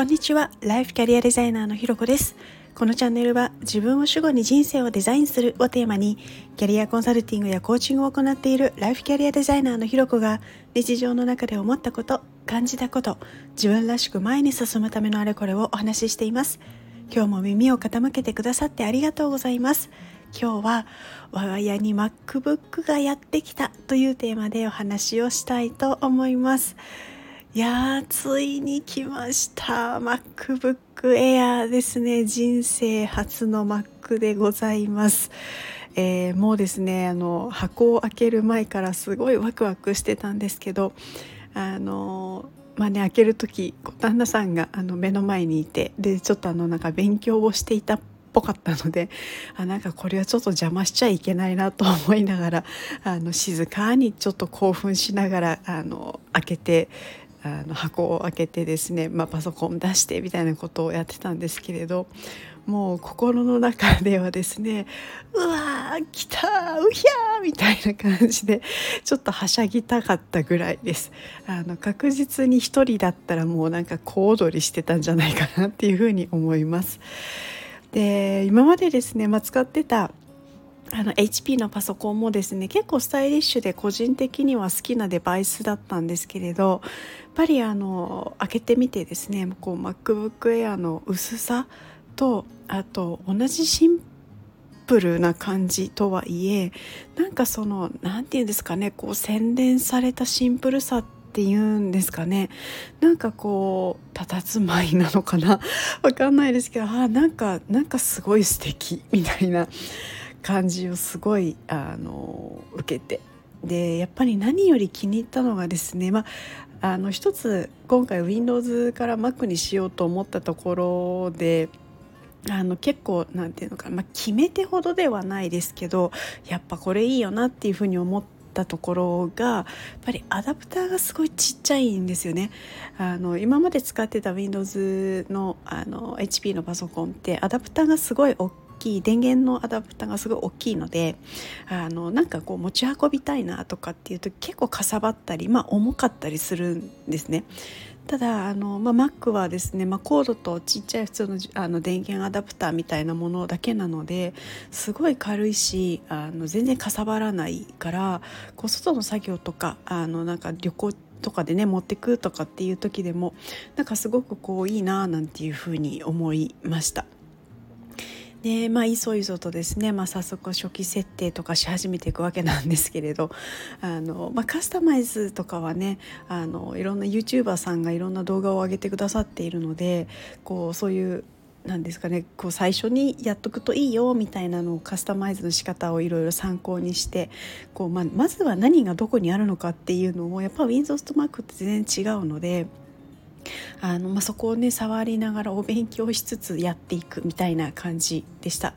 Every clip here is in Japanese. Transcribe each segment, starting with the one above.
こんにちは。ライフキャリアデザイナーのひろこです。このチャンネルは自分を主語に人生をデザインするをテーマにキャリアコンサルティングやコーチングを行っているライフキャリアデザイナーのひろこが日常の中で思ったこと感じたこと自分らしく前に進むためのあれこれをお話ししています。今日も耳を傾けてくださってありがとうございます。今日は我が家に MacBook がやってきたというテーマでお話をしたいと思います。いやーついに来ました。MacBook Air ですね。人生初の Mac でございます、えー、もうですねあの箱を開ける前からすごいワクワクしてたんですけどあのまあね開ける時旦那さんがあの目の前にいてでちょっとあのなんか勉強をしていたっぽかったのであなんかこれはちょっと邪魔しちゃいけないなと思いながらあの静かにちょっと興奮しながらあの開けてあの箱を開けてですね、まあ、パソコン出してみたいなことをやってたんですけれどもう心の中ではですねうわー来たうひゃーみたいな感じでちょっとはしゃぎたかったぐらいです。あの確実に一人だったらもうなんか小躍りしてたんじゃないかなっていうふうに思います。で今までですね、まあ、使ってたあの HP のパソコンもですね結構スタイリッシュで個人的には好きなデバイスだったんですけれどやっぱりあの開けてみてですねこう MacBook Air の薄さとあと同じシンプルな感じとはいえなんかその何て言うんですかねこう洗練されたシンプルさっていうんですかねなんかこう佇まいなのかな？わかんないですけどあなんかなんかすごい素敵みたいな感じをすごいあの受けてでやっぱり何より気に入ったのがですね、まあ、あの一つ今回 Windows から Mac にしようと思ったところであの結構なんていうのか、まあ、決め手ほどではないですけどやっぱこれいいよなっていうふうに思ったところがやっぱりアダプターがすごいちっちゃいんですよね。あの今まで使ってた Windows のあの HP のパソコンってアダプターがすごい大きい電源のアダプターがすごい大きいのであのなんかこう持ち運びたいなとかっていうと結構かさばったり、まあ、重かったりするんですね。ただあの、まあ、Mac はですね、まあ、コードとちっちゃい普通のあの電源アダプターみたいなものだけなのですごい軽いしあの全然かさばらないからこう外の作業とかあのなんか旅行とかでね持ってくとかっていう時でもなんかすごくこういいななんていうふうに思いました。でまあいそいそとですね、まあ、早速初期設定とかし始めていくわけなんですけれど あの、まあ、カスタマイズとかはねあのいろんな YouTuber さんがいろんな動画を上げてくださっているのでこうそういうなんですかねこう最初にやっとくといいよみたいなのをカスタマイズの仕方をいろいろ参考にしてこう、まあ、まずは何がどこにあるのかっていうのをやっぱ Windows と Mac って全然違うので。あの、まあ、そこをね触りながらお勉強しつつやっていくみたいな感じでした。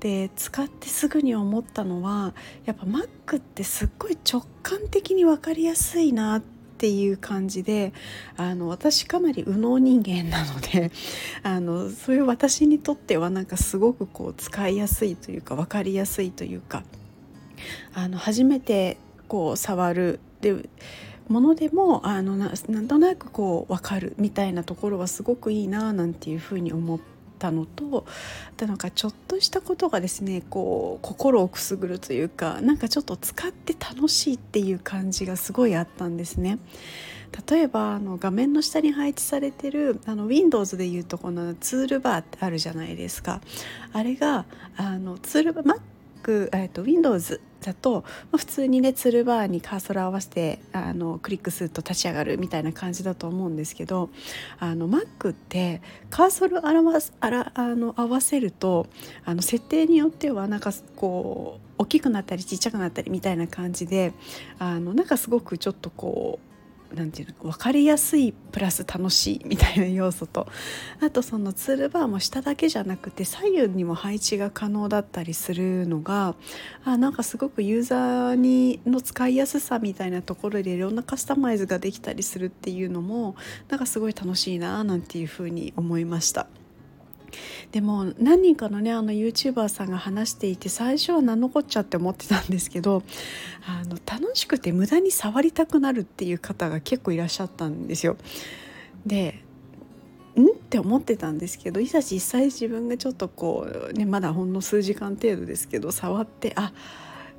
で使ってすぐに思ったのはやっぱ Mac ってすっごい直感的に分かりやすいなっていう感じであの私かなり右脳人間なので あのそういう私にとってはなんかすごくこう使いやすいというか分かりやすいというかあの初めてこう触るでものでもあのなんとなくこう分かるみたいなところはすごくいいななんていうふうに思ったのとでなんかちょっとしたことがですねこう心をくすぐるというかなんかちょっと使って楽しいっていう感じがすごいあったんですね。例えばあの画面の下に配置されてるあの Windows でいうとこのツールバーってあるじゃないですかあれがあのツールバー Mac、えー、と Windows だと、ま、普通にねツルバーにカーソルを合わせてあのクリックすると立ち上がるみたいな感じだと思うんですけどあの Mac ってカーソルあらあらあの合わせるとあの設定によってはなんかこう大きくなったりちっちゃくなったりみたいな感じであのなんかすごくちょっとこう何て言うの分かりやすいプラス楽しいみたいな要素と あとそのツールバーも下だけじゃなくて左右にも配置が可能だったりするのがあなんかすごくユーザーにの使いやすさみたいなところでいろんなカスタマイズができたりするっていうのもなんかすごい楽しいななんていうふうに思いました。でも何人かのねあの YouTuber さんが話していて最初は何のこっちゃって思ってたんですけどあの楽しくて無駄に触りたくなるっていう方が結構いらっしゃったんですよ。でん？って思ってたんですけどいざ実際自分がちょっとこう、ね、まだほんの数時間程度ですけど触ってあっ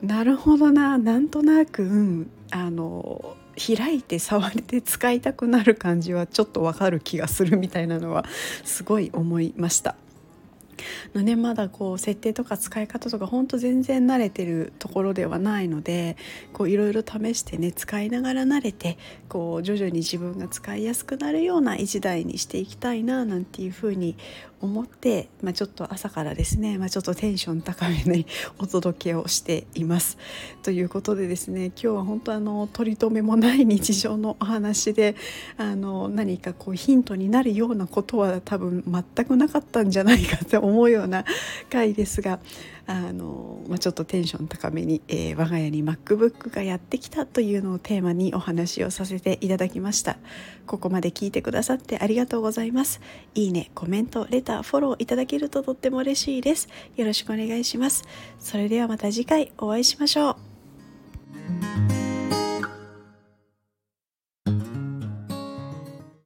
なるほどななんとなく、うん、あの開いて触れて使いたくなる感じはちょっとわかる気がするみたいなのはすごい思いました。のねまだこう設定とか使い方とかほんと全然慣れてるところではないのでこういろいろ試してね使いながら慣れてこう徐々に自分が使いやすくなるような一台にしていきたいななんていうふうに思って、まあ、ちょっと朝からですね、まあ、ちょっとテンション高めにお届けをしています。ということでですね今日は本当あの取り留めもない日常のお話であの何かこうヒントになるようなことは多分全くなかったんじゃないかと思うような回ですがあの、まあ、ちょっとテンション高めに、えー、我が家に MacBook がやってきたというのをテーマにお話をさせていただきました。ここまで聞いてくださってありがとうございます。いいねコメントレターフォローいただけるととっても嬉しいです。よろしくお願いします。それではまた次回お会いしましょう。